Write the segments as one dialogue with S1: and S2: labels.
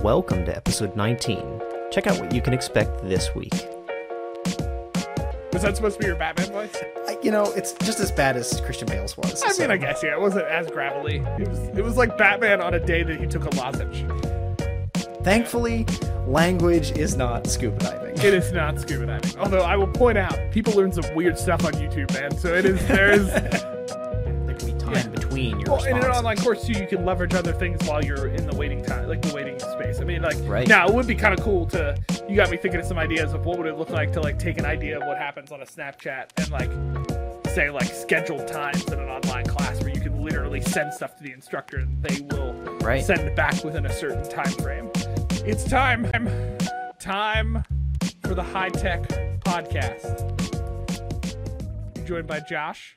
S1: and welcome to episode 19. Check out what you can expect this week.
S2: Was that supposed to be your Batman voice?
S3: I, you know, it's just as bad as Christian Bale's was.
S2: I
S3: so-
S2: mean, I guess yeah. It wasn't as gravelly. It was. It was like Batman on a day that he took a lozenge.
S3: Thankfully, language is not scuba diving.
S2: It is not scuba diving. Although I will point out, people learn some weird stuff on YouTube, man. So it is. There is. Well, in an online course too, you can leverage other things while you're in the waiting time, like the waiting space. I mean, like
S1: Right.
S2: now it would be kind of cool to. You got me thinking of some ideas of what would it look like to like take an idea of what happens on a Snapchat and like say like scheduled times in an online class where you can literally send stuff to the instructor and they will
S1: Right.
S2: send it back within a certain time frame. It's time, time for the high tech podcast. You're joined by Josh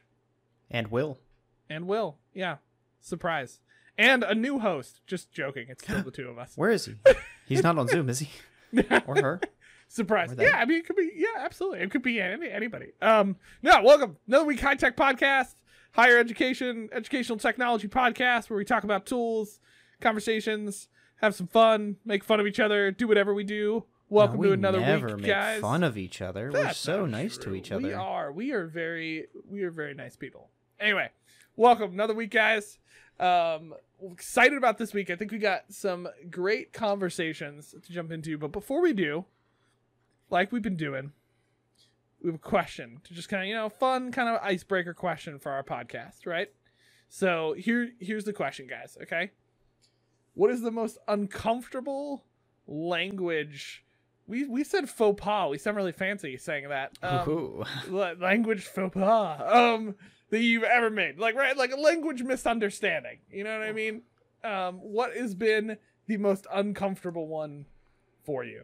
S1: And Will.
S2: And Will. Yeah, surprise. And a new host. Just joking. It's still the two of us.
S1: Where is he? He's not on Zoom, is he? Or her?
S2: Surprise.
S1: Or.
S2: Yeah, I mean, it could be. Yeah, absolutely. It could be any, anybody. Um, no, welcome. Another week high tech podcast, higher education, educational technology podcast, where we talk about tools, conversations, have some fun, make fun of each other, do whatever we do. Welcome
S1: No, we
S2: to another
S1: never
S2: week,
S1: make
S2: guys.
S1: fun of each other. We're so nice to each other.
S2: We are. We are very. We are very nice people. Anyway, welcome another week, guys. Um, excited about this week. I think we got some great conversations to jump into. But before we do, like we've been doing, we have a question to just kind of you know fun kind of icebreaker question for our podcast, right? So here here's the question, guys. Okay, what is the most uncomfortable language? We we said faux pas. We sound really fancy saying that. Um, language faux pas um that you've ever made. Like right like a language misunderstanding. You know what i mean? Um what has been the most uncomfortable one for you?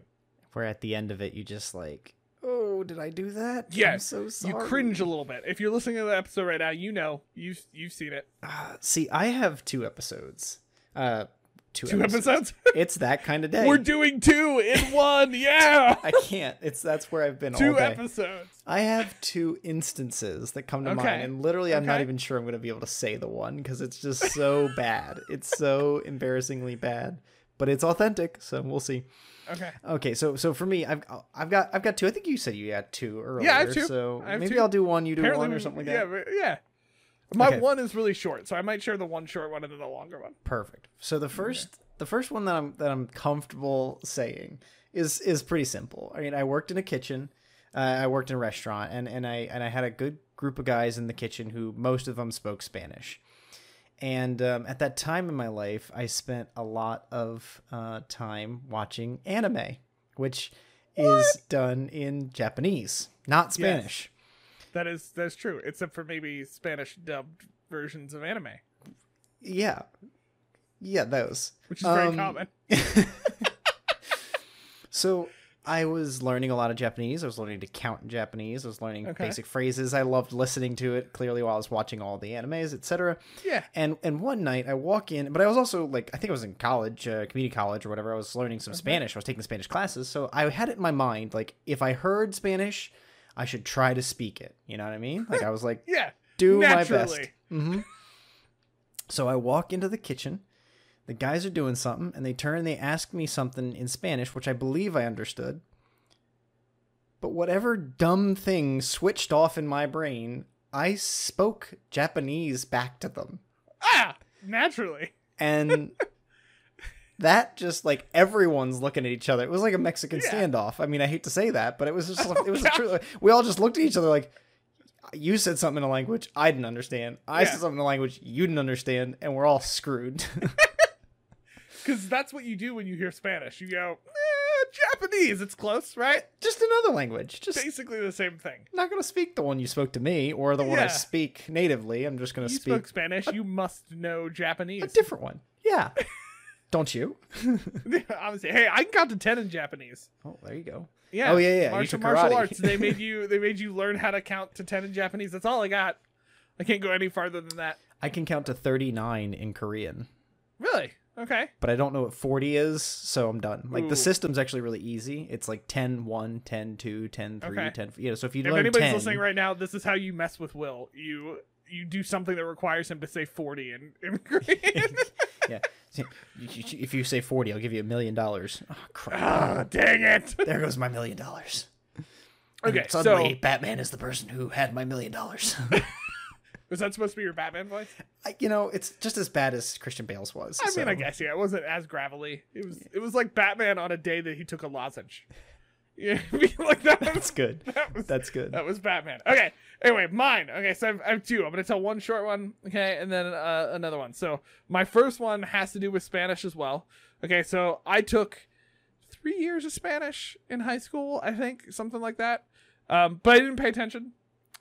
S1: Where at the end of it, you just like, oh, did I do that?
S2: Yeah,
S1: I'm so sorry.
S2: you cringe a little bit. If you're listening to the episode right now you know. You've you've seen it.
S1: Uh, see, I have two episodes. Uh, two,
S2: two episodes
S1: It's that kind of day.
S2: we're doing two in one yeah
S1: I can't. It's that's where I've been all
S2: two
S1: day.
S2: episodes
S1: I have two instances that come to
S2: Okay.
S1: mind, and literally, I'm not even sure I'm going to be able to say the one because it's just so bad. It's so embarrassingly bad, but it's authentic, so we'll see.
S2: okay
S1: Okay, so so for me, I've I've got I've got two. I think you said you had two earlier.
S2: Yeah, I have two.
S1: So
S2: I have
S1: maybe
S2: two.
S1: I'll do one, you do
S2: apparently
S1: one, or something like
S2: yeah
S1: that.
S2: yeah my
S1: Okay.
S2: one is really short so i might share the one short one and then the longer one
S1: Perfect. So the first the first one that I'm that I'm comfortable saying is is pretty simple. I mean, I worked in a kitchen. Uh, I worked in a restaurant, and and I and I had a good group of guys in the kitchen who most of them spoke Spanish. And um, at that time in my life, I spent a lot of uh, time watching anime, which is done in Japanese, not Spanish.
S2: That is that's true except for maybe spanish dubbed versions of anime
S1: Yeah, yeah, those.
S2: which is very
S1: Um,
S2: common
S1: So I was learning a lot of Japanese. I was learning to count in Japanese. I was learning
S2: Okay.
S1: basic phrases. I loved listening to it clearly while I was watching all the animes, etc.
S2: Yeah.
S1: And and one night I walk in, but I was also like I think I was in college, uh, community college or whatever. I was learning some Spanish. I was taking Spanish classes, so I had it in my mind like if I heard Spanish, I should try to speak it. You know what I mean? Like I was like
S2: Yeah.
S1: do my
S2: naturally.
S1: best. hmm So I walk into the kitchen. The guys are doing something, and they turn and they ask me something in Spanish, which I believe I understood. But whatever dumb thing switched off in my brain, I spoke Japanese back to them.
S2: Ah, naturally.
S1: And that just like everyone's looking at each other. It was like a Mexican
S2: Yeah.
S1: standoff. I mean, I hate to say that, but it was just like, it was true. We all just looked at each other like you said something in a language I didn't understand. I
S2: Yeah.
S1: said something in a language you didn't understand, and we're all screwed.
S2: Because that's what you do when you hear Spanish. You go, eh, Japanese. It's close, right?
S1: just another language. Just
S2: Basically the same thing.
S1: not gonna speak the one you spoke to me or the one I speak natively. I'm just gonna speak
S2: spoke Spanish. You must know Japanese.
S1: a different one. Yeah. Don't you?
S2: I Obviously, hey, I can count to ten in Japanese.
S1: Oh, there you go.
S2: Yeah.
S1: Oh, yeah, yeah,
S2: Martial, martial arts. They made you. They made you learn how to count to ten in Japanese. That's all I got. I can't go any farther than that.
S1: I can count to 39 in Korean.
S2: Really? Okay.
S1: but I don't know what 40 is, so I'm done. Like
S2: Ooh.
S1: the system's actually really easy. It's like 10 1, 10 2, 10 3,
S2: Okay.
S1: 10 you know, so if you
S2: If
S1: learn
S2: anybody's
S1: 10
S2: listening right now, this is how you mess with Will. You you do something that requires him to say 40 in, in Korean.
S1: yeah. See, you- you- If you say forty, I'll give you a million dollars. Oh crap!
S2: Ah, dang it.
S1: There goes my million dollars. And
S2: Okay,
S1: Suddenly,
S2: so
S1: Batman is the person who had my million dollars.
S2: was that supposed to be your Batman voice?
S1: I- you know, it's just as bad as Christian Bale's was.
S2: I mean, I guess yeah, it wasn't as gravelly. It was it was like Batman on a day that he took a lozenge. Yeah, like that was
S1: that's good.
S2: that was
S1: That's good.
S2: That was Batman. Okay. Anyway, mine. Okay, so I've, I have two. I'm gonna tell one short one. Okay, and then uh, another one. So my first one has to do with Spanish as well. Okay, so I took three years of Spanish in high school. I think something like that. Um, but I didn't pay attention.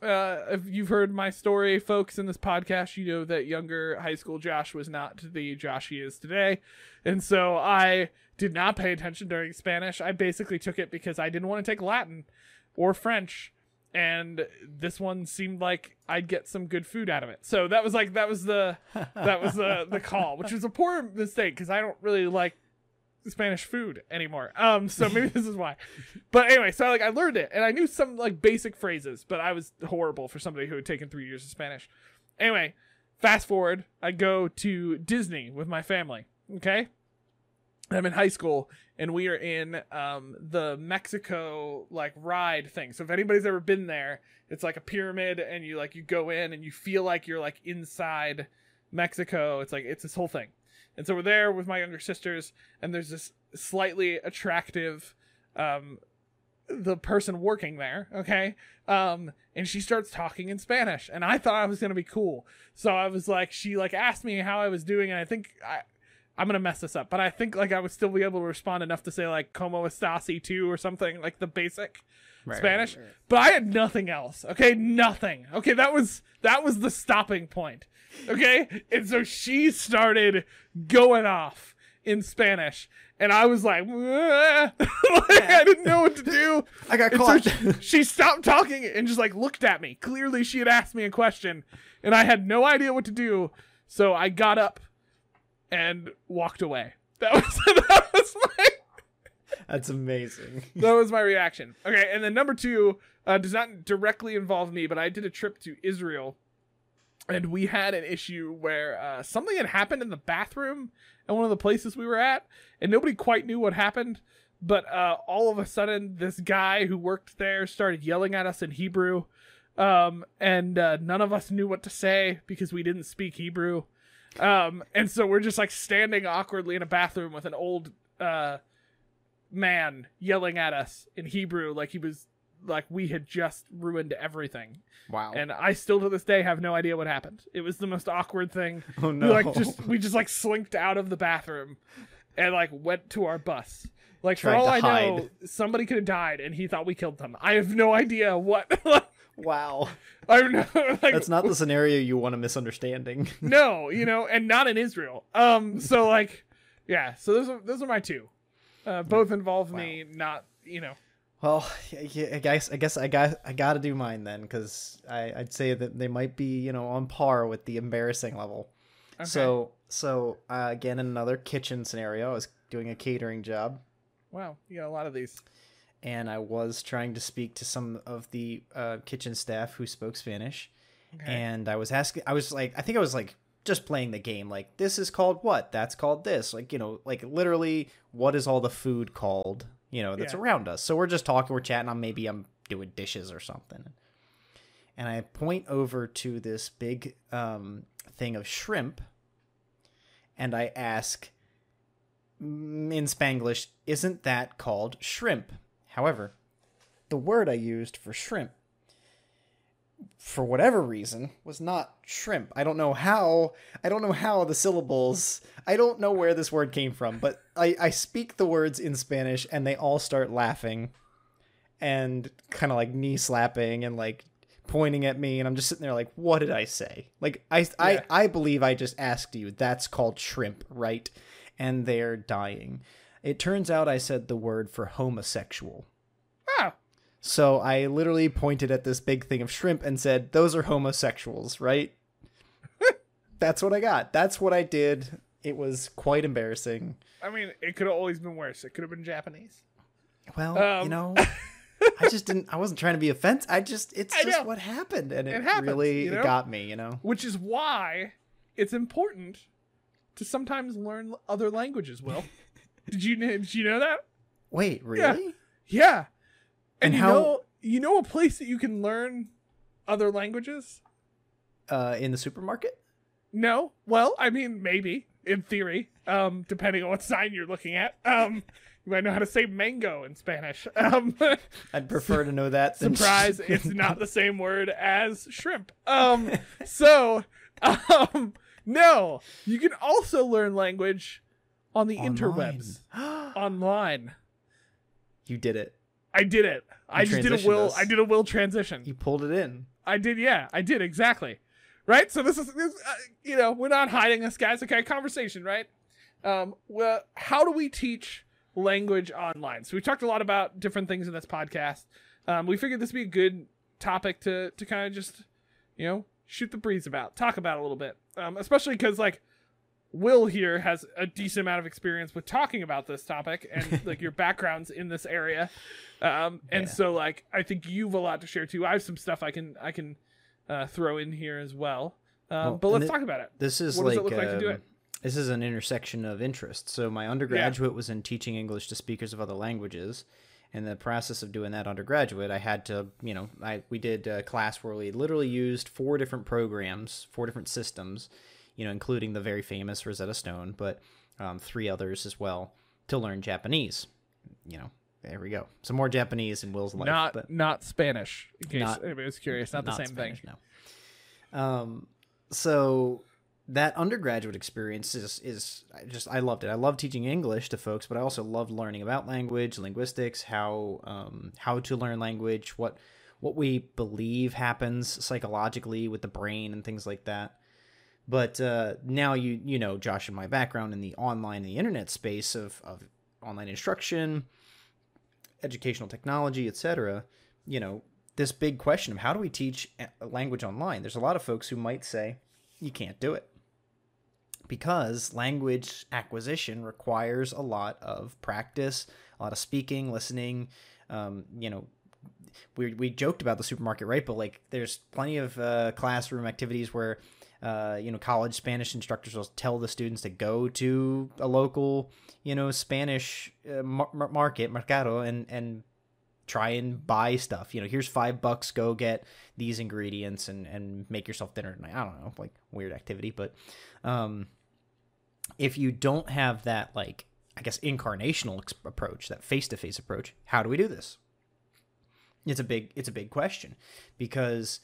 S2: Uh, if you've heard my story, folks, in this podcast, you know that younger high school Josh was not the Josh he is today. And so I did not pay attention during Spanish. I basically took it because I didn't want to take Latin or French. And this one seemed like I'd get some good food out of it. So that was like that was the that was the the call, which was a poor mistake because I don't really like Spanish food anymore. Um, so maybe this is why. But anyway, so like I learned it and I knew some like basic phrases, but I was horrible for somebody who had taken three years of Spanish. Anyway, fast forward, I go to Disney with my family. Okay. I'm in high school and we are in um, the Mexico like ride thing. So if anybody's ever been there, it's like a pyramid and you like you go in and you feel like you're like inside Mexico. It's like it's this whole thing. And so we're there with my younger sisters and there's this slightly attractive um the person working there, okay? Um and she starts talking in Spanish and I thought I was to be cool. So I was like she like asked me how I was doing and I think I I'm gonna mess this up, but I think like I would still be able to respond enough to say like "como estasi" too or something like the basic
S1: Right,
S2: Spanish.
S1: right, right.
S2: But I had nothing else. Okay, nothing. Okay, that was that was the stopping point. Okay, and so she started going off in Spanish, and I was like, like I didn't know what to do.
S1: I got
S2: And so
S1: caught.
S2: she, she stopped talking and just like looked at me. Clearly, she had asked me a question, and I had no idea what to do. So I got up and walked away. That was that was my
S1: That's amazing.
S2: that was my reaction. Okay, and then number two uh, does not directly involve me, but I did a trip to Israel, and we had an issue where uh, something had happened in the bathroom at one of the places we were at, and nobody quite knew what happened. But uh, all of a sudden, this guy who worked there started yelling at us in Hebrew, um, and uh, none of us knew what to say because we didn't speak Hebrew. Um, and so we're just like standing awkwardly in a bathroom with an old uh, man yelling at us in Hebrew like he was like we had just ruined everything.
S1: Wow.
S2: And I still to this day have no idea what happened. It was the most awkward thing.
S1: oh
S2: We
S1: no.
S2: like just we just like slinked out of the bathroom and like went to our bus. Like for all I know, somebody could have died and he thought we killed them. I have no idea what
S1: wow.
S2: I don't know like
S1: That's not the scenario you want a misunderstanding.
S2: no, you know, and not in Israel. Um, so like, yeah. So those are those are my two. Uh, both involve me not, you know.
S1: Well, I guess I guess I got I got to do mine then because I'd say that they might be you know on par with the embarrassing level.
S2: Okay.
S1: So so uh, again, in another kitchen scenario, I was doing a catering job
S2: wow, you got a lot of these.
S1: And I was trying to speak to some of the uh, kitchen staff who spoke Spanish,
S2: Okay.
S1: and I was asking, I was like, I think I was like just playing the game, like this is called what, that's called this, like you know, like literally, what is all the food called, you know, that's
S2: Yeah.
S1: around us. So we're just talking, we're chatting. on maybe I'm doing dishes or something, and I point over to this big um, thing of shrimp, and I ask in Spanglish, isn't that called shrimp? However, the word I used for shrimp, for whatever reason, was not shrimp. I don't know how. I don't know how the syllables. I don't know where this word came from, but I, I speak the words in Spanish, and they all start laughing, and kind of like knee slapping and like pointing at me, and I'm just sitting there like, what did I say? Like I
S2: Yeah.
S1: I I believe I just asked you. That's called shrimp, right? And they're dying. It turns out I said the word for homosexual.
S2: Oh,
S1: So I literally pointed at this big thing of shrimp and said, "Those are homosexuals, right?" That's what I got. That's what I did. It was quite embarrassing.
S2: I mean, it could have always been worse. It could have been Japanese.
S1: Well, you
S2: Um,
S1: know, I just didn't. I wasn't trying to be offensive. I just it's
S2: I
S1: just
S2: know.
S1: what happened, and it,
S2: It happens,
S1: really
S2: you know?
S1: got me. You know.
S2: Which is why it's important to sometimes learn other languages. Will, did you did you know that?
S1: Wait, really?
S2: Yeah, and,
S1: And
S2: you
S1: how-
S2: know you know a place that you can learn other languages.
S1: Uh, in the supermarket?
S2: No, well, I mean maybe in theory, um, depending on what sign you're looking at. Um, you might know how to say mango in Spanish. Um,
S1: I'd prefer to know that. Than
S2: surprise it's not the same word as shrimp um so um no you can also learn language on the interwebs. Online.
S1: You did it.
S2: i did it. I just did a will
S1: us.
S2: i did a will transition.
S1: You pulled it in.
S2: i did yeah i did exactly. Right? So this is this, uh, you know we're not hiding this guys. Okay conversation right? Um well how do we teach language online? So we talked a lot about different things in this podcast. Um we figured this would be a good topic to to kind of just you know shoot the breeze about talk about a little bit. Um especially because like will here has a decent amount of experience with talking about this topic and like your backgrounds in this area um and
S1: Yeah.
S2: so like i think you've a lot to share too i have some stuff i can i can uh, throw in here as well um
S1: Well,
S2: but let's
S1: thi-
S2: talk about it
S1: This is
S2: What
S1: like,
S2: does it look like to do
S1: um,
S2: it?
S1: this is an intersection of interest. So my undergraduate was in teaching English to speakers of other languages. In the process of doing that undergraduate, I had to, you know, I we did a class where we literally used four different programs, four different systems, you know, including the very famous Rosetta Stone, but um, three others as well to learn Japanese. You know, there we go. Some more Japanese in Will's life,
S2: not
S1: but
S2: not spanish in case
S1: Not-
S2: anybody was curious not the same
S1: Spanish,
S2: thing
S1: No. Um, so that undergraduate experience is is just I loved it. I love teaching English to folks, but I also loved learning about language, linguistics, how um how to learn language, what what we believe happens psychologically with the brain and things like that. But uh, now you you know Josh and my background in the online and the internet space of of online instruction, educational technology, etc. You know this big question of how do we teach a language online? There's a lot of folks who might say you can't do it because language acquisition requires a lot of practice, a lot of speaking, listening. Um, you know, we we joked about the supermarket, right? But like, there's plenty of uh, classroom activities where. Uh, you know, college Spanish instructors will tell the students to go to a local, you know, Spanish uh, mar- mar- market, mercado, and and try and buy stuff. You know, here's five bucks. Go get these ingredients and and make yourself dinner tonight. I don't know, like weird activity, but um, if you don't have that, like I guess incarnational approach, that face to face approach, how do we do this? It's a big it's a big question because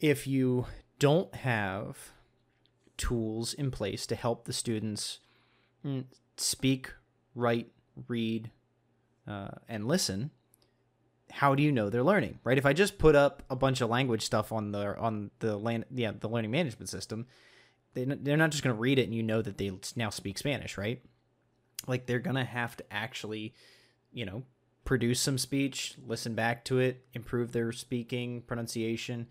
S1: if you don't have tools in place to help the students mm, speak, write, read, uh, and listen, how do you know they're learning? Right? If I just put up a bunch of language stuff on the on the land yeah the learning management system, they they're not just going to read it and you know that they now speak Spanish, right? Like they're gonna have to actually, you know, produce some speech, listen back to it, improve their speaking, pronunciation,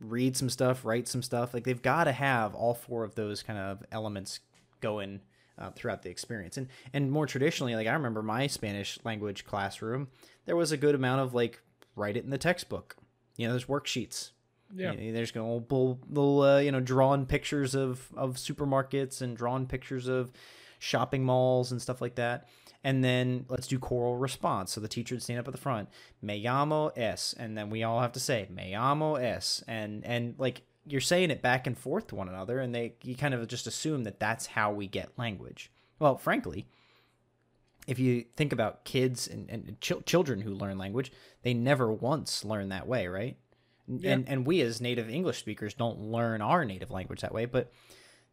S1: read some stuff, write some stuff. Like they've got to have all four of those kind of elements going uh, throughout the experience. And and more traditionally, like I remember my Spanish language classroom, there was a good amount of like write it in the textbook. You know, there's worksheets.
S2: yeah
S1: You know, there's going little, little uh, you know, drawn pictures of of supermarkets and drawn pictures of shopping malls and stuff like that. And then let's do choral response. So the teacher would stand up at the front, me llamo es, and then we all have to say me llamo es, and and like you're saying it back and forth to one another, and they you kind of just assume that that's how we get language. Well, frankly, if you think about kids and, and chil- children who learn language, they never once learn that way, right?
S2: Yeah.
S1: And and we as native English speakers don't learn our native language that way, but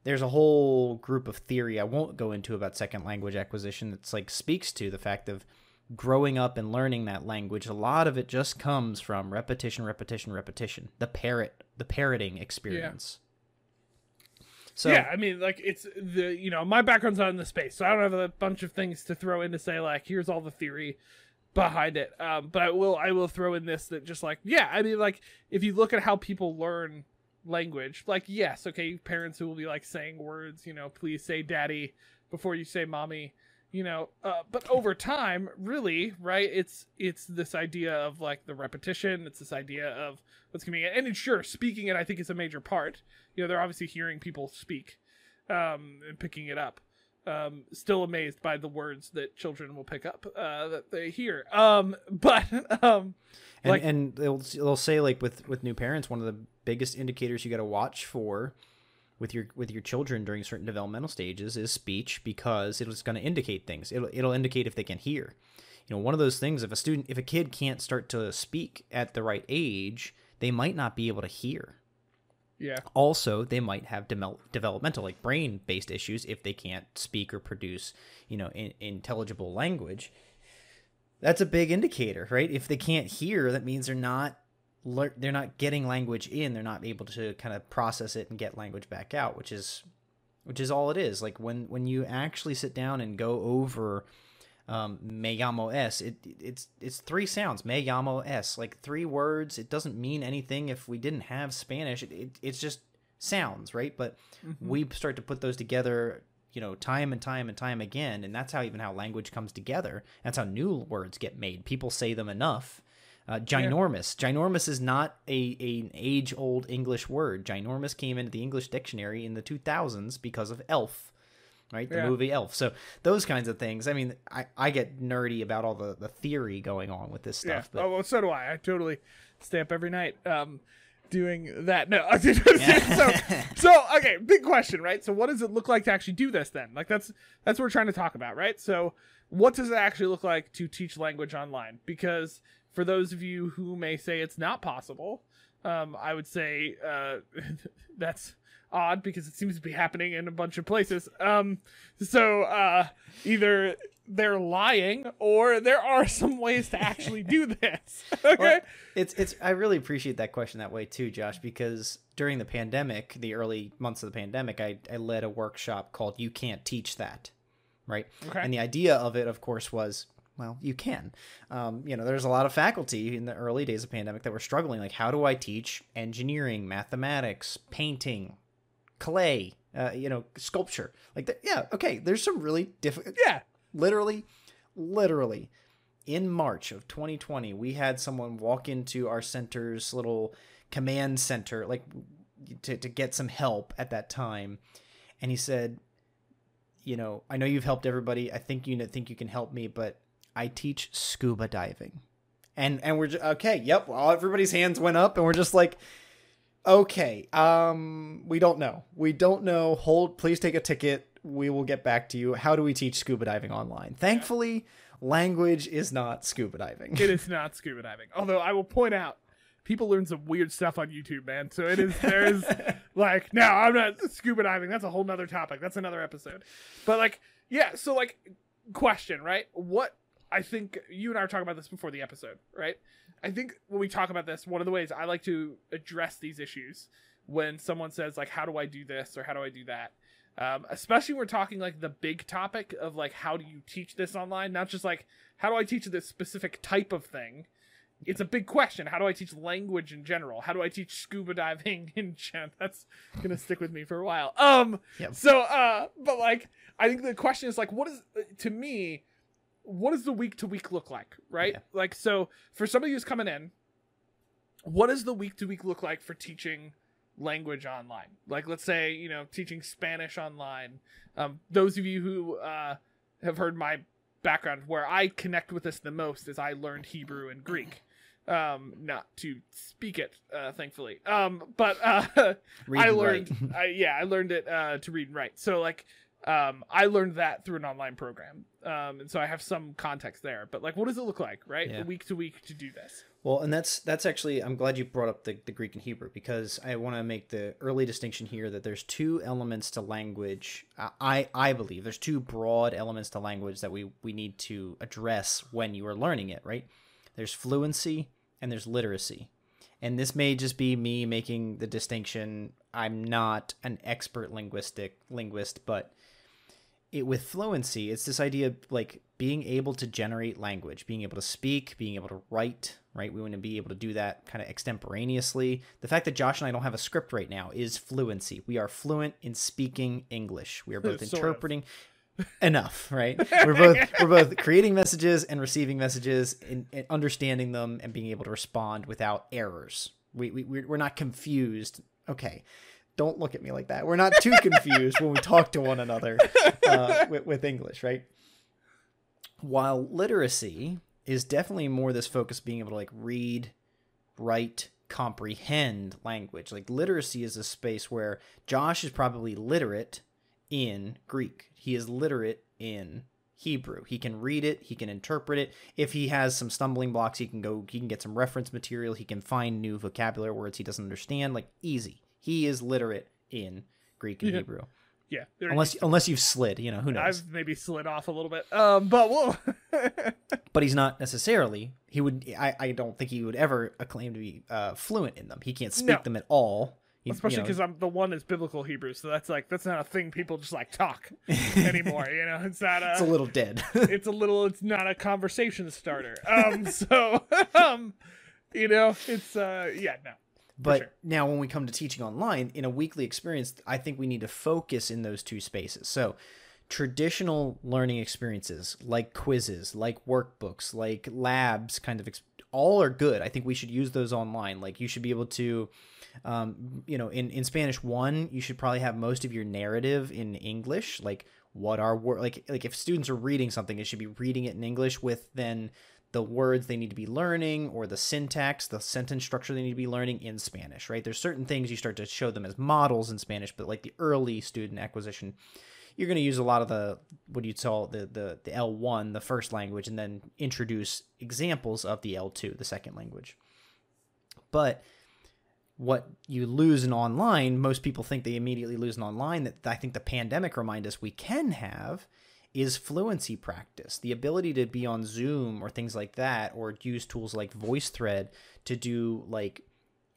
S1: there's a whole group of theory I won't go into about second language acquisition that's like speaks to the fact of growing up and learning that language. A lot of it just comes from repetition, repetition, repetition. The parrot, the parroting experience. So
S2: yeah, I mean, like it's the you know my background's not in the space, so I don't have a bunch of things to throw in to say like here's all the theory behind it. Um, but I will I will throw in this that just like yeah, I mean like if you look at how people learn language, like yes, okay, parents who will be like saying words, you know, please say daddy before you say mommy, you know uh, but over time really right it's it's this idea of like the repetition. It's this idea of what's coming in and sure speaking it i think is a major part. You know they're obviously hearing people speak um and picking it up. Um still amazed by the words that children will pick up uh that they hear. Um but um
S1: and,
S2: like
S1: and they'll they'll say like with with new parents one of the biggest indicators you got to watch for with your with your children during certain developmental stages is speech because it's going to indicate things. It'll, it'll indicate if they can hear. You know one of those things if a student if a kid can't start to speak at the right age they might not be able to hear.
S2: Yeah.
S1: Also they might have demel- developmental like brain based issues if they can't speak or produce you know in- intelligible language. That's a big indicator right? If they can't hear that means they're not lear- they're not getting language in they're not able to kind of process it and get language back out which is which is all it is like when when you actually sit down and go over um, me llamo es. It it's it's three sounds. Me llamo es. Like three words. It doesn't mean anything if we didn't have Spanish. It, it it's just sounds, right? But we start to put those together, you know, time and time and time again, and that's how even how language comes together. That's how new words get made. People say them enough. Uh, ginormous. Ginormous is not a, a an age old English word. Ginormous came into the English dictionary in the 2000s because of Elf right? The
S2: Yeah.
S1: movie Elf. So those kinds of things. I mean, I, I get nerdy about all the, the theory going on with this
S2: yeah
S1: stuff. But
S2: oh well so do i i totally stay up every night um doing that no so so okay big question right so what does it look like to actually do this then like that's that's what we're trying to talk about right so what does it actually look like to teach language online because for those of you who may say it's not possible um i would say uh that's odd because it seems to be happening in a bunch of places um so uh either they're lying or there are some ways to actually do this okay
S1: Well, it's it's I really appreciate that question that way too, Josh, because during the pandemic, the early months of the pandemic, I, I led a workshop called You Can't Teach That. Right?
S2: Okay.
S1: And the idea of it, of course, was well, you can. Um, you know, there's a lot of faculty in the early days of pandemic that were struggling. Like, how do I teach engineering, mathematics, painting, clay, uh, you know, sculpture? Like, th- yeah, okay. There's some really difficult.
S2: yeah
S1: literally literally in march of 2020 we had someone walk into our center's little command center like to, to get some help at that time and he said you know i know you've helped everybody i think you know, think you can help me but i teach scuba diving. And and we're just, okay yep well everybody's hands went up and we're just like okay um we don't know. We don't know. Hold please take a ticket. We will get back to you. How do we teach scuba diving online? Thankfully language is not scuba diving.
S2: It is not scuba diving. Although i will point out people learn some weird stuff on youtube man. So it is there is like no i'm not scuba diving. That's a whole nother topic. That's another episode. But like yeah so like question right? What i think you and i were talking about this before the episode right? I think when we talk about this one of the ways i like to address these issues when someone says like how do i do this or how do i do that? Um, especially when we're talking like the big topic of like how do you teach this online? Not just like how do i teach this specific type of thing? It's a big question. How do i teach language in general? How do i teach scuba diving in gen? That's gonna stick with me for a while. Um
S1: Yep.
S2: so uh but like i think the question is like what is to me what does the week to week look like right?
S1: Yeah.
S2: like so for somebody who's coming in what does the week to week look like for teaching language online? Like let's say you know teaching spanish online. Um, those of you who uh, have heard my background where i connect with this the most is i learned hebrew and greek. Um, not to speak it uh, thankfully. Um, but uh, i learned I, yeah i learned it uh, to read and write. So like um, i learned that through an online program um, and so i have some context there but like what does it look like right
S1: Yeah.
S2: week to week to do this
S1: Well, and that's that's actually I'm glad you brought up the, the Greek and Hebrew because I want to make the early distinction here that there's two elements to language. I I believe there's two broad elements to language that we we need to address when you are learning it, right? There's fluency and there's literacy. And this may just be me making the distinction. I'm not an expert linguistic linguist, but it with fluency it's this idea of like being able to generate language being able to speak being able to write right we want to be able to do that kind of extemporaneously the fact that josh and i don't have a script right now is fluency we are fluent in speaking english we are both
S2: Sort of.
S1: interpreting enough, right? We're both we're both creating messages and receiving messages and, and understanding them and being able to respond without errors. We we we're not confused. Okay. Don't look at me like that. We're not too confused when we talk to one another uh, with, with English, right? While literacy is definitely more this focus being able to like read, write, comprehend language. Like literacy is a space where Josh is probably literate in Greek. He is literate in Hebrew. He can read it, he can interpret it. If he has some stumbling blocks, he can go he can get some reference material, he can find new vocabulary words he doesn't understand, like easy. He is literate in Greek and
S2: Yeah.
S1: Hebrew.
S2: Yeah.
S1: Unless unless you've slid, you know, who knows.
S2: I've maybe slid off a little bit. Um, but we'll
S1: but he's not necessarily he would I, I don't think he would ever claim to be uh, fluent in them he can't speak
S2: No.
S1: them at all He- you
S2: especially
S1: know,
S2: because I'm the one is biblical Hebrew, so that's like that's not a thing people just like talk anymore. You know, it's not a.
S1: it's a little dead
S2: it's a little it's not a conversation starter um so um you know it's uh yeah no
S1: but
S2: sure.
S1: now when we come to teaching online in a weekly experience i think we need to focus in those two spaces. So traditional learning experiences like quizzes like workbooks like labs kind of ex- all are good. I think we should use those online. Like you should be able to um, you know in, in spanish one you should probably have most of your narrative in english. Like what are wor- like like if students are reading something they should be reading it in english with then the words they need to be learning or the syntax the sentence structure they need to be learning in spanish right there's certain things you start to show them as models in spanish but like the early student acquisition you're going to use a lot of the what do you call the, the the L1, the first language, and then introduce examples of the L2, the second language. But what you lose in online, most people think they immediately lose in online. That I think the pandemic reminded us we can have is fluency practice, the ability to be on Zoom or things like that, or use tools like VoiceThread to do like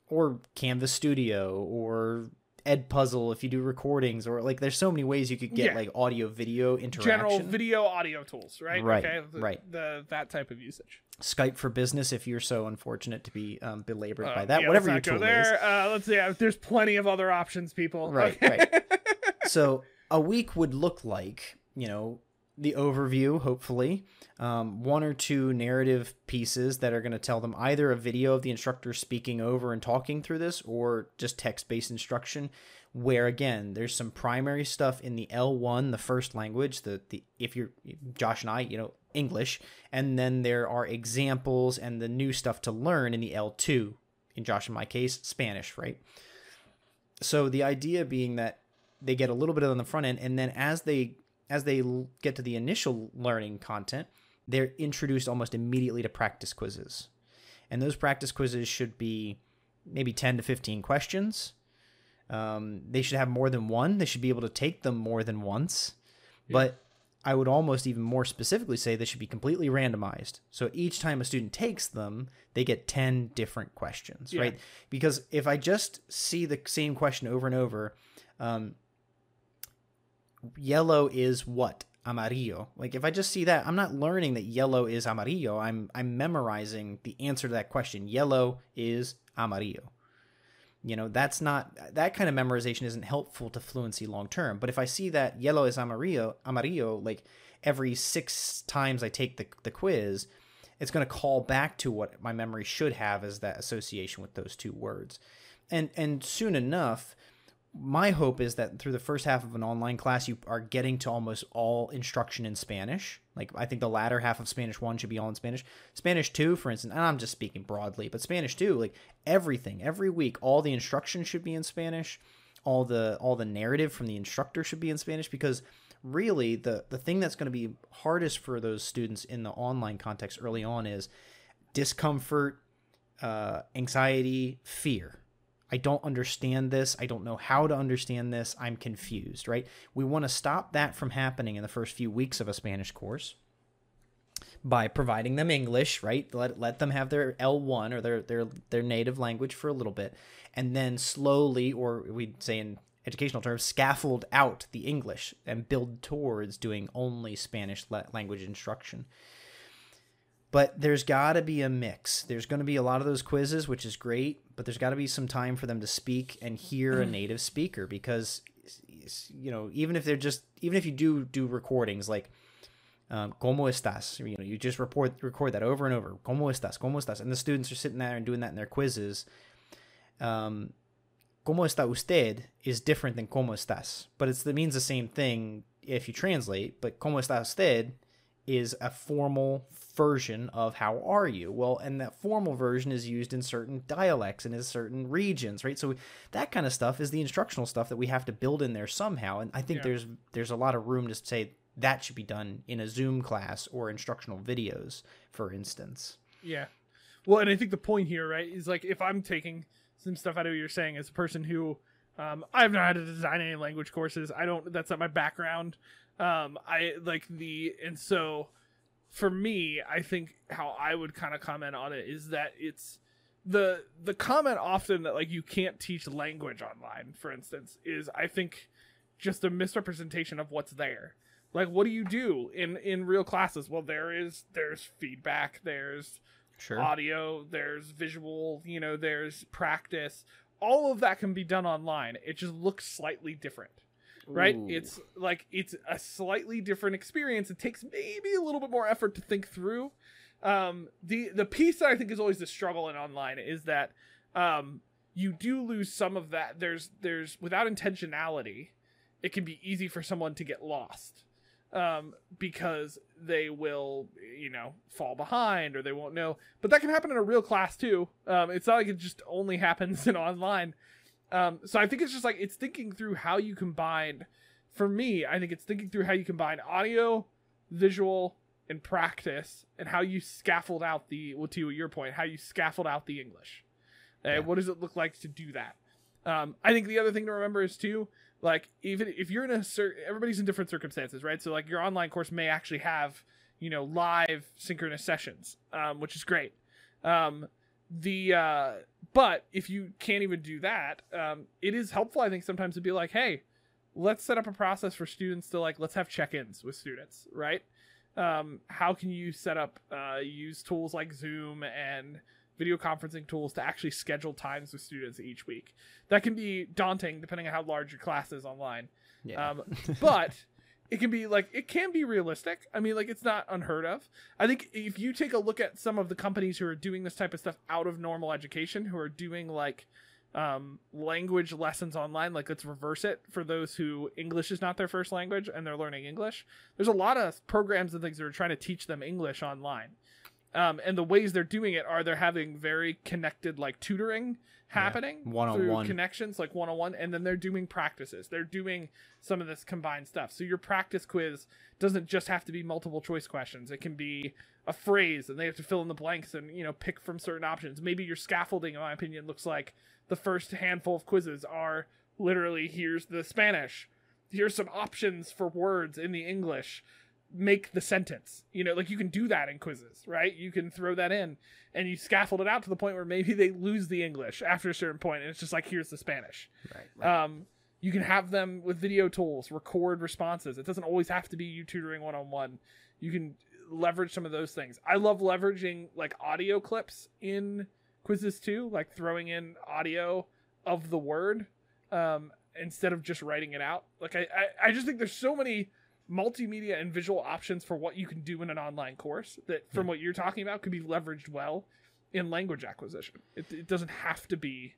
S1: or Canvas Studio or Edpuzzle if you do recordings or like there's so many ways you could get
S2: Yeah.
S1: like audio video interaction.
S2: general video audio tools right
S1: Right,
S2: okay the,
S1: right.
S2: the that type of usage
S1: Skype for Business if you're so unfortunate to be um, belabored
S2: Uh,
S1: by that.
S2: yeah,
S1: Whatever your tool
S2: go
S1: is.
S2: uh let's see uh, there's plenty of other options people
S1: Right,
S2: Okay.
S1: right. so a week would look like, you know, the overview, hopefully, um, one or two narrative pieces that are going to tell them either a video of the instructor speaking over and talking through this or just text based instruction. Where again, there's some primary stuff in the L1, the first language, the, the if you're Josh and I, you know, English, and then there are examples and the new stuff to learn in the L2. In Josh and my case, Spanish, right? so the idea being that they get a little bit of on the front end and then as they as they l- get to the initial learning content they're introduced almost immediately to practice quizzes. And those practice quizzes should be maybe 10 to 15 questions. Um, they should have more than one. They should be able to take them more than once. But i would almost even more specifically say they should be completely randomized. So each time a student takes them they get 10 different questions
S2: Yeah.
S1: right? Because if i just see the same question over and over um, yellow is what? Amarillo. Like if i just see that i'm not learning that yellow is amarillo. I'm i'm memorizing the answer to that question. Yellow is amarillo. You know that's not that kind of memorization isn't helpful to fluency long term. But if i see that yellow is amarillo amarillo like every six times i take the, the quiz it's going to call back to what my memory should have as that association with those two words. And and soon enough my hope is that through the first half of an online class you are getting to almost all instruction in spanish. Like i think the latter half of spanish 1 should be all in spanish. Spanish 2 for instance and i'm just speaking broadly but spanish 2 like everything every week all the instruction should be in spanish. All the all the narrative from the instructor should be in spanish because really the the thing that's going to be hardest for those students in the online context early on is discomfort uh, anxiety fear I don't understand this. I don't know how to understand this. I'm confused, right? We want to stop that from happening in the first few weeks of a Spanish course by providing them English, right? Let, let them have their L1 or their, their their native language for a little bit and then slowly or we'd say in educational terms scaffold out the English and build towards doing only Spanish language instruction but there's got to be a mix. There's going to be a lot of those quizzes, which is great, but there's got to be some time for them to speak and hear a native speaker because you know, even if they're just even if you do do recordings like um, ¿Cómo estás? You know, you just report record that over and over. ¿Cómo estás? ¿Cómo estás? And the students are sitting there and doing that in their quizzes. Um, ¿Cómo está usted? is different than ¿Cómo estás? But it's, it means the same thing if you translate. But ¿Cómo está usted? Is a formal version of how are you well and that formal version is used in certain dialects and in certain regions right so that kind of stuff is the instructional stuff that we have to build in there somehow and i think
S2: Yeah.
S1: there's there's a lot of room to say that should be done in a zoom class or instructional videos for instance
S2: Yeah. Well, and I think the point here, right, is like if I'm taking some stuff out of what you're saying as a person who um, I've not had to design any language courses. I don't. That's not my background. Um, I like the and so for me, I think how I would kind of comment on it is that it's the the comment often that like you can't teach language online, for instance, is I think just a misrepresentation of what's there. Like, what do you do in in real classes? Well, there is there's feedback, there's
S1: sure
S2: audio, there's visual, you know, there's practice. All of that can be done online. It just looks slightly different. Right?
S1: Ooh.
S2: It's like it's a slightly different experience. It takes maybe a little bit more effort to think through. Um the the piece that I think is always the struggle in online is that um you do lose some of that. There's there's without intentionality, it can be easy for someone to get lost um, because they will, you know, fall behind or they won't know. But that can happen in a real class too. Um, it's not like it just only happens in online. Um, so I think it's just like it's thinking through how you combine. For me, I think it's thinking through how you combine audio, visual, and practice, and how you scaffold out the. Well, to your point, how you scaffold out the English. Uh,
S1: Yeah.
S2: What does it look like to do that? Um, I think the other thing to remember is too, like even if you're in a cer- everybody's in different circumstances, right? So like your online course may actually have you know live synchronous sessions, um, which is great. Um, the uh, but if you can't even do that, um, it is helpful I think sometimes to be like, hey, let's set up a process for students to like let's have check-ins with students, right? Um, how can you set up uh, use tools like Zoom and video conferencing tools to actually schedule times with students each week? That can be daunting depending on how large your class is online.
S1: yeah
S2: Um, but it can be like it can be realistic. I mean, like it's not unheard of. I think if you take a look at some of the companies who are doing this type of stuff out of normal education, who are doing like um, language lessons online, like let's reverse it for those who English is not their first language and they're learning English. There's a lot of programs and things that are trying to teach them English online. Um, and the ways they're doing it are they're having very connected like tutoring happening
S1: one-on-one.
S2: through connections like one-on-one and then they're doing practices. They're doing some of this combined stuff. So your practice quiz doesn't just have to be multiple choice questions. It can be a phrase and they have to fill in the blanks and you know pick from certain options. Maybe your scaffolding in my opinion looks like the first handful of quizzes are literally here's the spanish. Here's some options for words in the english make the sentence you know like you can do that in quizzes right you can throw that in and you scaffold it out to the point where maybe they lose the english after a certain point and it's just like here's the spanish
S1: right, right.
S2: um, you can have them with video tools, record responses. It doesn't always have to be you tutoring one on one. You can leverage some of those things. I love leveraging like audio clips in quizzes too, like throwing in audio of the word um, instead of just writing it out. Like I, I, I just think there's so many multimedia and visual options for what you can do in an online course that from what you're talking about could be leveraged well in language acquisition. It, it doesn't have to be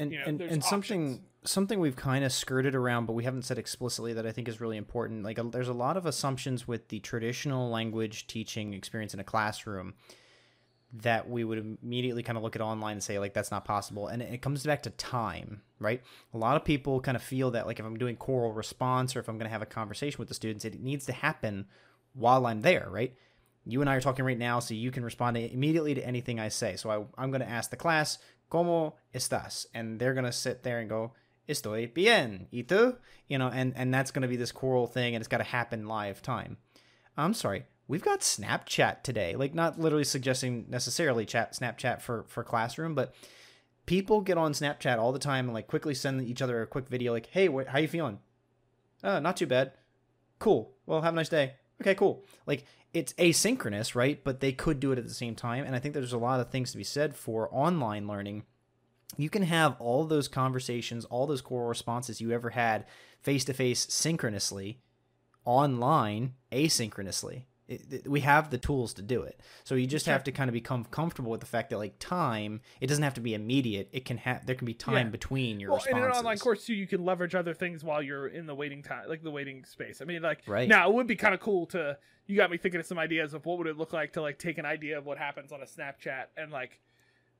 S1: and
S2: you know,
S1: and, and something
S2: options.
S1: something we've kind of skirted around but we haven't said explicitly that i think is really important like a, there's a lot of assumptions with the traditional language teaching experience in a classroom that we would immediately kind of look at online and say like that's not possible and it comes back to time right a lot of people kind of feel that like if i'm doing choral response or if i'm going to have a conversation with the students it needs to happen while i'm there right you and i are talking right now so you can respond immediately to anything i say so I, i'm going to ask the class ¿Cómo estás? And they're gonna sit there and go, Estoy bien. ¿Y tú? You know, and and that's gonna be this choral thing, and it's got to happen live time. I'm sorry, we've got Snapchat today. Like, not literally suggesting necessarily chat Snapchat for for classroom, but people get on Snapchat all the time and like quickly send each other a quick video, like, "Hey, wh- how you feeling? Uh, not too bad. Cool. Well, have a nice day. Okay, cool. Like it's asynchronous, right? But they could do it at the same time, and I think there's a lot of things to be said for online learning you can have all those conversations, all those core responses you ever had face to face synchronously, online asynchronously. It, it- we have the tools to do it. So you just have to kind of become comfortable with the fact that like time, it doesn't have to be immediate. It can have there can be time
S2: Yeah.
S1: between your
S2: Well, in an online course too, you can leverage other things while you're in the waiting time, like the waiting space. I mean, like
S1: Right.
S2: now it would be kind of cool to. You got me thinking of some ideas of what would it look like to like take an idea of what happens on a Snapchat and like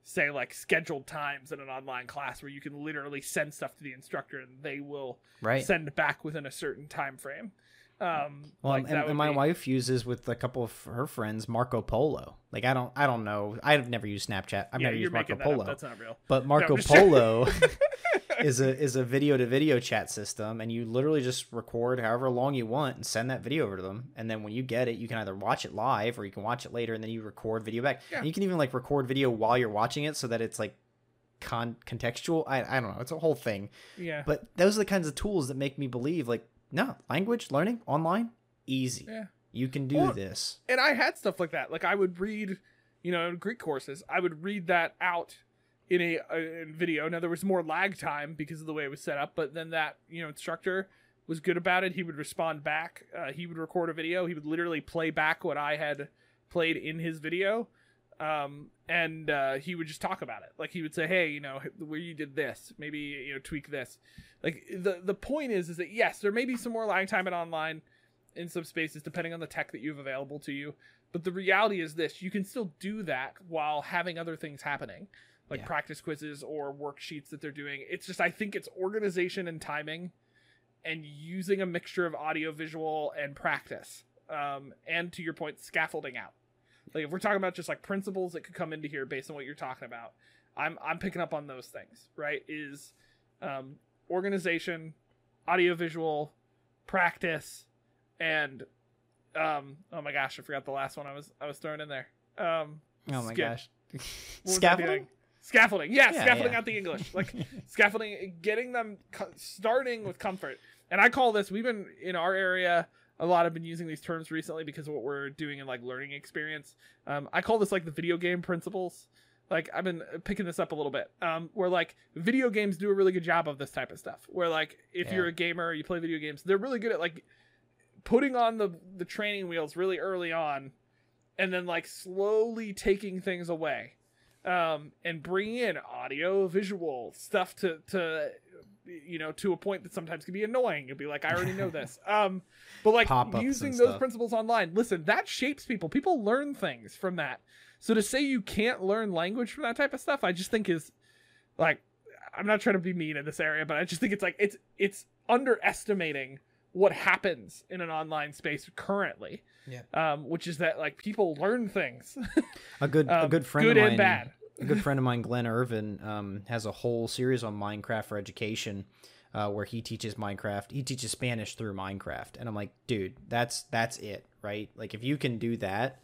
S2: say like scheduled times in an online class where you can literally send stuff to the instructor and they will
S1: right?
S2: send back within a certain time frame. Um,
S1: Well,
S2: like
S1: and, and my
S2: be-
S1: wife uses with a couple of her friends Marco Polo. Like I don't, I don't know. I've never used Snapchat. I've
S2: yeah,
S1: never used Marco
S2: that
S1: Polo.
S2: up. That's not real.
S1: But Marco
S2: joking.
S1: Polo is a is a video to video chat system, and you literally just record however long you want and send that video over to them. And then when you get it, you can either watch it live or you can watch it later, and then you record video back.
S2: Yeah.
S1: And you can even like record video while you're watching it, so that it's like con contextual. I I don't know. It's a whole thing.
S2: Yeah.
S1: But those are the kinds of tools that make me believe like no language learning online easy.
S2: Yeah.
S1: You can do
S2: Well,
S1: this.
S2: and I had stuff like that. Like I would read, you know, Greek courses, I would read that out in a, a in video. Now there was more lag time because of the way it was set up, but then that you know instructor was good about it. He would respond back. Uh, he would record a video. He would literally play back what I had played in his video, um, and uh, he would just talk about it. Like he would say, "Hey, you know, where you did this, maybe you know, tweak this." Like the the point is, is that yes, there may be some more lag time in online in some spaces depending on the tech that you have available to you. But the reality is this: you can still do that while having other things happening, like
S1: Yeah.
S2: practice quizzes or worksheets that they're doing. It's just I think it's organization and timing, and using a mixture of audio, visual, and practice. Um, and to your point, scaffolding out. Like if we're talking about just like principles that could come into here based on what you're talking about, I'm I'm picking up on those things. Right? Is um, organization, audio, visual, practice, and um oh my gosh, I forgot the last one I was I was throwing in there. Um
S1: Oh my
S2: skip.
S1: gosh.
S2: what was I
S1: Scaffolding?
S2: Scaffolding, yeah,
S1: Yeah,
S2: scaffolding
S1: yeah.
S2: out the English, like scaffolding, getting them co- starting with comfort. And I call this. We've been in our area. A lot have been using these terms recently because of what we're doing in like learning experience. Um, I call this like the video game principles. Like I've been picking this up a little bit. Um, where like video games do a really good job of this type of stuff. Where like if
S1: Yeah.
S2: you're a gamer, you play video games, they're really good at like putting on the the training wheels really early on, and then like slowly taking things away um, and bring in audio, visual stuff to to you know to a point that sometimes can be annoying. You'll be like, I already know this. Um, but like
S1: Pop-ups
S2: using those principles online. Listen, that shapes people. People learn things from that. So to say you can't learn language from that type of stuff, I just think is like I'm not trying to be mean in this area, but I just think it's like it's it's underestimating what happens in an online space currently.
S1: Yeah.
S2: Um, which is that like people learn things.
S1: A good a
S2: Um,
S1: good friend
S2: good
S1: of
S2: and bad.
S1: A good friend of mine, Glenn Irvin, um, has a whole series on Minecraft for education, uh, where he teaches Minecraft. He teaches Spanish through Minecraft, and I'm like, dude, that's that's it, right? Like, if you can do that,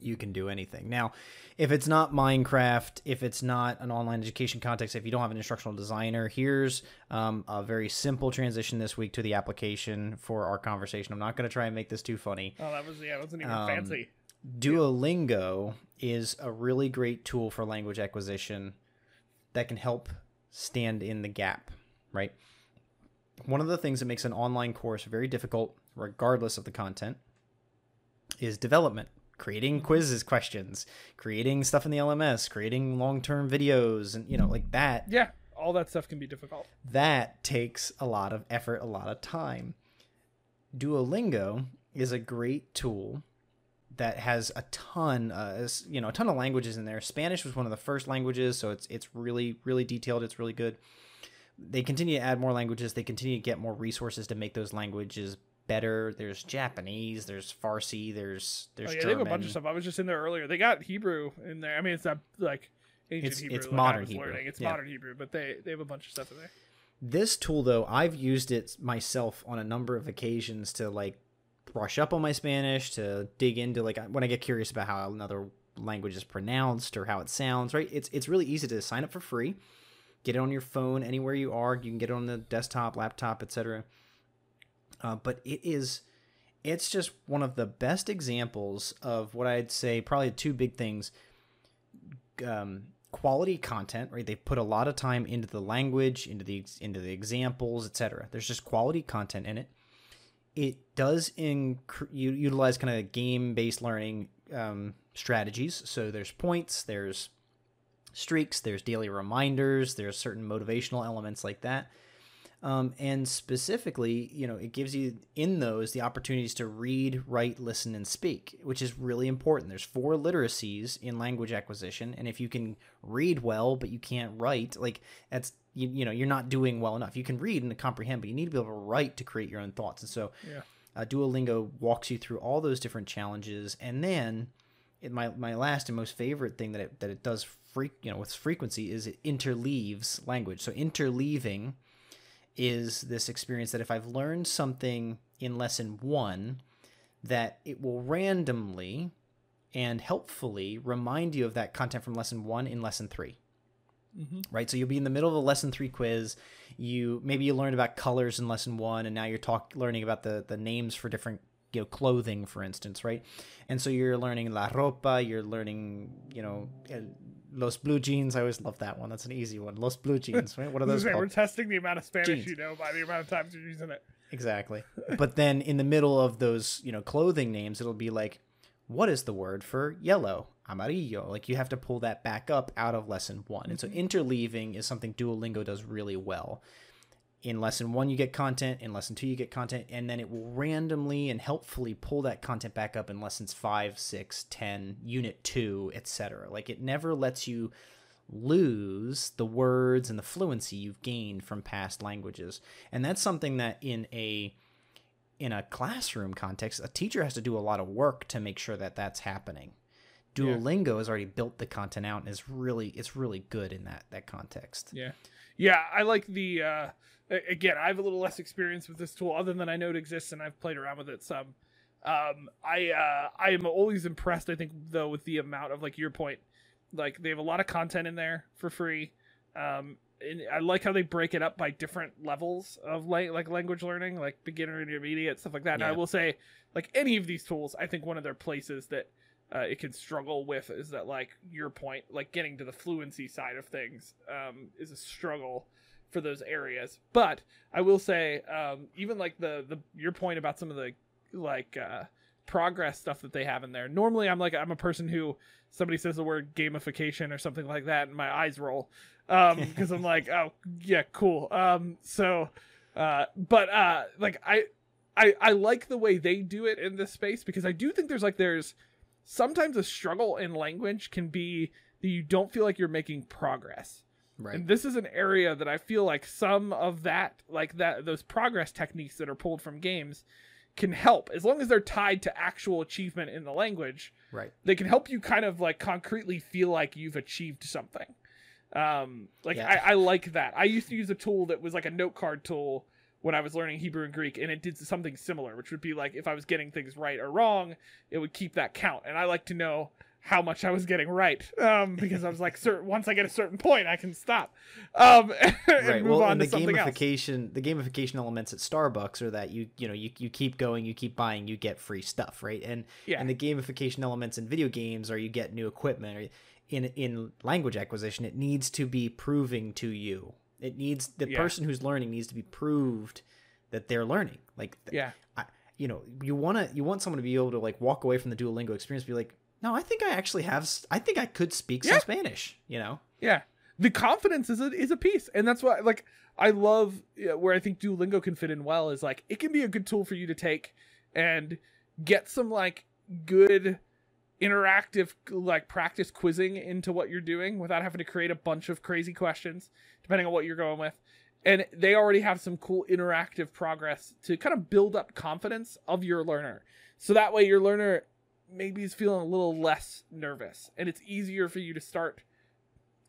S1: you can do anything. Now, if it's not Minecraft, if it's not an online education context, if you don't have an instructional designer, here's um, a very simple transition this week to the application for our conversation. I'm not going to try and make this too funny.
S2: Oh, that was yeah, it wasn't even
S1: Um,
S2: fancy.
S1: Duolingo is a really great tool for language acquisition that can help stand in the gap, right? One of the things that makes an online course very difficult, regardless of the content, is development. Creating mm-hmm. quizzes, questions, creating stuff in the LMS, creating long term videos, and you know, like that
S2: Yeah, all that stuff can be difficult.
S1: that takes a lot of effort, a lot of time. Duolingo is a great tool that has a ton, uh, you know, a ton of languages in there. Spanish was one of the first languages, so it's it's really really detailed. It's really good. They continue to add more languages. They continue to get more resources to make those languages better. There's Japanese, there's Farsi, there's there's
S2: Oh yeah,
S1: German.
S2: they have a bunch of stuff. I was just in there earlier. They got Hebrew in there. I mean, it's not like ancient
S1: It's-
S2: Hebrew.
S1: it's
S2: like
S1: modern Hebrew.
S2: learning. It's
S1: Yeah.
S2: modern Hebrew, but they they have a bunch of stuff in there.
S1: This tool, though, I've used it myself on a number of occasions to like brush up on my Spanish, to dig into like when I get curious about how another language is pronounced or how it sounds. Right? It's it's really easy to sign up for free, get it on your phone anywhere you are. You can get it on the desktop, laptop, etc. Uh, but it is, it's just one of the best examples of what I'd say probably two big things. Um, quality content, right? They put a lot of time into the language, into the into the examples, etc. There's just quality content in it. It does in utilize kind of game based learning um, strategies. So there's points, there's streaks, there's daily reminders, there's certain motivational elements like that. Um, and specifically, you know, it gives you in those the opportunities to read, write, listen, and speak, which is really important. There's four literacies in language acquisition, and if you can read well but you can't write, like that's you, you know you're not doing well enough. You can read and comprehend, but you need to be able to write to create your own thoughts. And so,
S2: yeah.
S1: uh, Duolingo walks you through all those different challenges, and then it, my my last and most favorite thing that it that it does freak you know with frequency is it interleaves language. So interleaving is this experience that if I've learned something in lesson one, that it will randomly and helpfully remind you of that content from lesson one in lesson 3
S2: mm-hmm.
S1: Right, so you'll be in the middle of a lesson three quiz. You maybe you learned about colors in lesson one, and now you're talk learning about the the names for different you know clothing, for instance, right? And so you're learning la ropa, you're learning you know Los Blue Jeans. I always love that one. That's an easy one. Los Blue Jeans. Right? What are those
S2: called?
S1: We're
S2: testing the amount of Spanish Jeans. you know by the amount of times you're using it.
S1: Exactly. but then in the middle of those, you know, clothing names, it'll be like, what is the word for yellow? Amarillo. Like you have to pull that back up out of lesson one. Mm-hmm. And so mm-hmm. interleaving is something Duolingo does really well in lesson one you get content in lesson two you get content and then it will randomly and helpfully pull that content back up in lessons five six ten unit two etc like it never lets you lose the words and the fluency you've gained from past languages and that's something that in a in a classroom context a teacher has to do a lot of work to make sure that that's happening duolingo yeah. has already built the content out and is really it's really good in that that context
S2: yeah yeah i like the uh again, I have a little less experience with this tool, other than I know it exists and I've played around with it some. Um, I uh, I am always impressed. I think though with the amount of like your point, like they have a lot of content in there for free. Um, and I like how they break it up by different levels of like like language learning, like beginner, intermediate, stuff like that. Yeah. And I will say, like any of these tools, I think one of their places that uh, it can struggle with is that like your point, like getting to the fluency side of things, um, is a struggle for those areas. But I will say, um, even like the the your point about some of the like uh, progress stuff that they have in there. Normally, I'm like I'm a person who somebody says the word gamification or something like that, and my eyes roll because um, I'm like, oh yeah, cool. Um, so, uh, but uh, like I. I, I like the way they do it in this space because I do think there's like there's sometimes a struggle in language can be that you don't feel like you're making progress. Right. And this is an area that I feel like some of that, like that, those progress techniques that are pulled from games can help as long as they're tied to actual achievement in the language.
S1: Right.
S2: They can help you kind of like concretely feel like you've achieved something. Um, like yeah. I, I like that. I used to use a tool that was like a note card tool when I was learning Hebrew and Greek, and it did something similar, which would be like if I was getting things right or wrong, it would keep that count. And I like to know how much I was getting right um, because I was like, once I get a certain point, I can stop um, and right. move
S1: well,
S2: on
S1: to
S2: the
S1: gamification,
S2: else.
S1: The gamification elements at Starbucks are that you you know you, you keep going, you keep buying, you get free stuff, right? And
S2: yeah.
S1: and the gamification elements in video games are you get new equipment. Or in in language acquisition, it needs to be proving to you. It needs the yeah. person who's learning needs to be proved that they're learning. Like
S2: yeah.
S1: I, you know, you want to you want someone to be able to like walk away from the Duolingo experience, be like, no, I think I actually have. I think I could speak yeah. some Spanish. You know.
S2: Yeah, the confidence is a is a piece, and that's why like I love you know, where I think Duolingo can fit in well is like it can be a good tool for you to take and get some like good interactive like practice quizzing into what you're doing without having to create a bunch of crazy questions depending on what you're going with and they already have some cool interactive progress to kind of build up confidence of your learner so that way your learner maybe is feeling a little less nervous and it's easier for you to start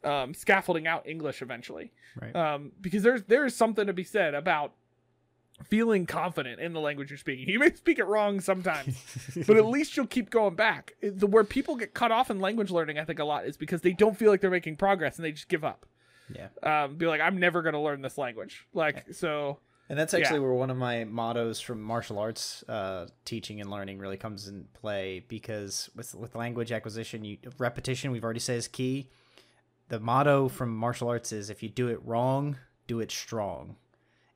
S2: um, scaffolding out English eventually.
S1: Right.
S2: Um, because there's there's something to be said about feeling confident in the language you're speaking. You may speak it wrong sometimes, but at least you'll keep going back. The where people get cut off in language learning, I think a lot is because they don't feel like they're making progress and they just give up.
S1: Yeah.
S2: Um, be like, I'm never gonna learn this language. Like yeah. so.
S1: And that's actually yeah. where one of my mottos from martial arts uh, teaching and learning really comes in play because with with language acquisition, you repetition we've already said is key. the motto from martial arts is if you do it wrong, do it strong.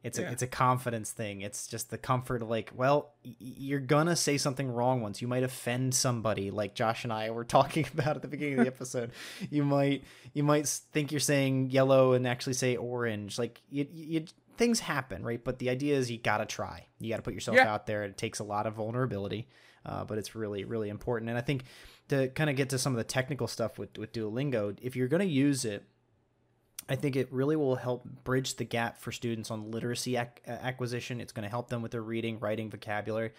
S1: It's
S2: Yeah.
S1: a it's a confidence thing. It's just the comfort of like, well, y- you're gonna say something wrong once. You might offend somebody, like Josh and I were talking about at the beginning of the episode. you might you might think you're saying yellow and actually say orange. Like you, you things happen, right? But the idea is you gotta try. You gotta put yourself
S2: Yeah.
S1: out there. It takes a lot of vulnerability, uh, but it's really really important. And I think to kind of get to some of the technical stuff with with Duolingo, if you're gonna use it. I think it really will help bridge the gap for students on literacy ac- uh, acquisition. It's going to help them with their reading, writing, vocabulary.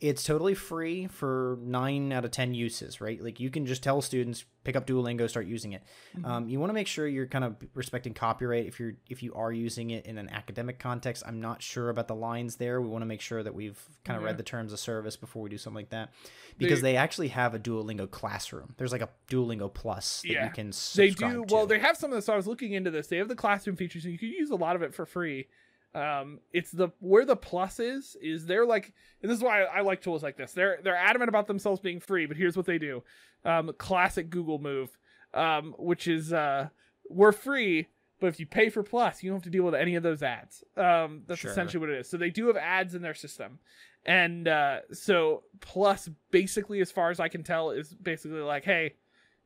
S1: It's totally free for nine out of 10 uses, right? Like you can just tell students, pick up Duolingo, start using it. Um, you want to make sure you're kind of respecting copyright if you're if you are using it in an academic context. I'm not sure about the lines there. We want to make sure that we've kind of
S2: Yeah.
S1: read the terms of service before we do something like that, because
S2: They-
S1: they, actually have a Duolingo classroom. There's like a Duolingo Plus that
S2: Yeah.
S1: you can
S2: They do
S1: to.
S2: well. They have some of this. So I was looking into this. They have the classroom features, and you can use a lot of it for free. Um, it's the where the plus is is they're like, and this is why I, I like tools like this. They're they're adamant about themselves being free, but here's what they do. Um, classic Google move, um, which is uh, we're free, but if you pay for plus, you don't have to deal with any of those ads. Um, that's
S1: Sure.
S2: essentially what it is. So they do have ads in their system, and uh, so plus basically, as far as I can tell, is basically like, hey,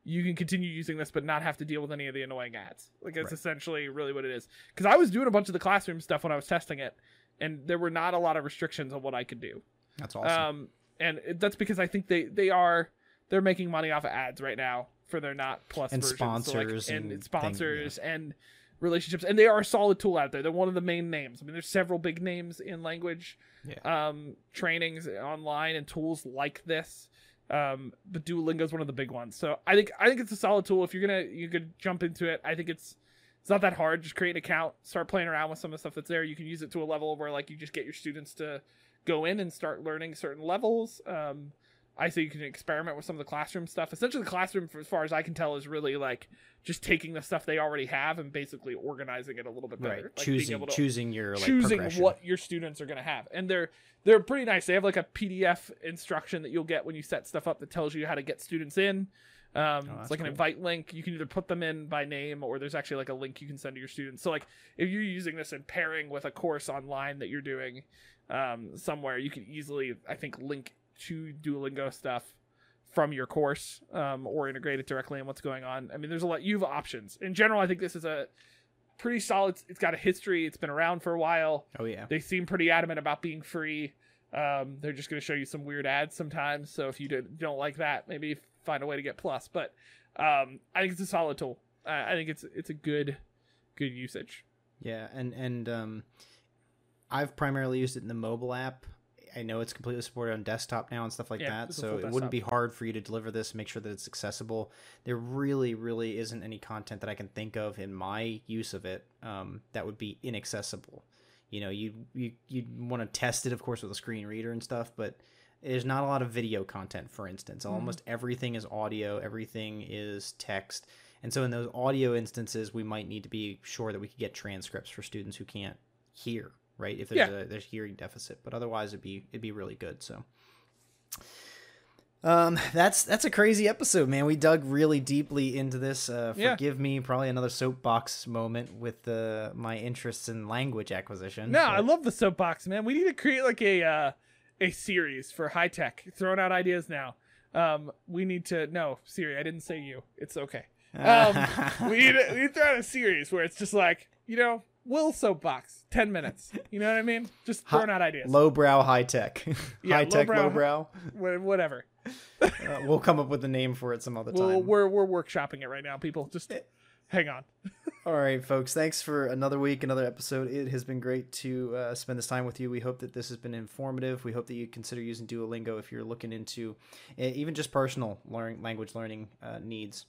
S2: you can continue using this but not have to deal with any of the annoying ads. Like that's
S1: Right.
S2: essentially really what it is. Because I was doing a bunch of the classroom stuff when I was testing it, and there were not a lot of restrictions on what I could do.
S1: That's awesome.
S2: Um, and it, that's because I think they they are they're making money off of ads right now for their not plus
S1: And
S2: versions. So, like,
S1: sponsors
S2: and,
S1: and
S2: sponsors and relationships, and they are a solid tool out there. They're one of the main names. I mean, there's several big names in language um, trainings online and tools like this. Um, but Duolingo is one of the big ones. So I think I think it's a solid tool. If you're gonna you could jump into it, I think it's it's not that hard. Just create an account, start playing around with some of the stuff that's there. You can use it to a level where like you just get your students to go in and start learning certain levels. Um, I say you can experiment with some of the classroom stuff. Essentially, the classroom, as far as I can tell, is really like just taking the stuff they already have and basically organizing it a little bit better.
S1: right.
S2: Like
S1: choosing
S2: to-
S1: choosing your like
S2: choosing what your students are going to have. And they're they're pretty nice. They have like a pdf instruction that you'll get when you set stuff up that tells you how to get students in. Um,
S1: Oh,
S2: it's like an invite link. You can either put them in by name or there's actually like a link you can send to your students. So like if you're using this and pairing with a course online that you're doing um, somewhere you can easily i think link to duolingo stuff from your course um, or integrate it directly in what's going on i mean there's a lot you have options in general i think this is a pretty solid it's got a history it's been around for a while
S1: oh yeah
S2: they seem pretty adamant about being free. Um, they're just going to show you some weird ads sometimes. So if you do- don't like that, maybe find a way to get plus. But um, I think it's a solid tool. Uh, I think it's it's a good good usage.
S1: Yeah, and and um, I've primarily used it in the mobile app. I know it's completely supported on desktop now and stuff like
S2: Yeah,
S1: that, so it wouldn't be hard for you to deliver this. Make sure that it's accessible. There really, really isn't any content that I can think of in my use of it um, that would be inaccessible. You know, you you you'd want to test it, of course, with a screen reader and stuff, but there's not a lot of video content, for instance. Almost everything is audio, everything is text. And so in those audio instances, we might need to be sure that we could get transcripts for students who can't hear, right? If there's
S2: Yeah.
S1: a there's hearing deficit, but otherwise it'd be it'd be really good. So um that's that's a crazy episode, man. We dug really deeply into this. Uh
S2: Yeah.
S1: forgive me, probably another soapbox moment with uh, my interests in language acquisition.
S2: No,
S1: but-
S2: I love the soapbox, man. We need to create like a uh, a series for high tech. Throwing out ideas now. Um, we need to no Siri. I didn't say you. It's okay. Um, we need to, we need to throw out a series where it's just like you know, Will soapbox, ten minutes. You know what I mean? Just throwing out ideas.
S1: lowbrow high tech.
S2: Yeah,
S1: high tech lowbrow-.
S2: Wha- Whatever.
S1: Uh, we'll come up with a name for it some other time.
S2: Well, we're we're workshopping it right now, people. Just hang on.
S1: All right, folks. Thanks for another week, another episode. It has been great to uh, spend this time with you. We hope that this has been informative. We hope that you consider using Duolingo if you're looking into uh, even just personal learning, language learning uh, needs.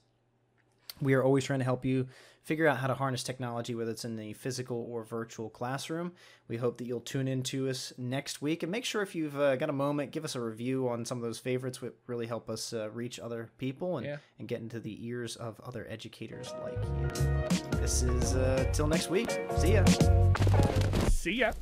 S1: We are always trying to help you figure out how to harness technology, whether it's in the physical or virtual classroom. We hope that you'll tune in to us next week and make sure if you've uh, got a moment, give us a review on some of those favorites. Would really help us uh, reach other people and,
S2: Yeah.
S1: and get into the ears of other educators like you. This is uh, till next week. See ya.
S2: See ya.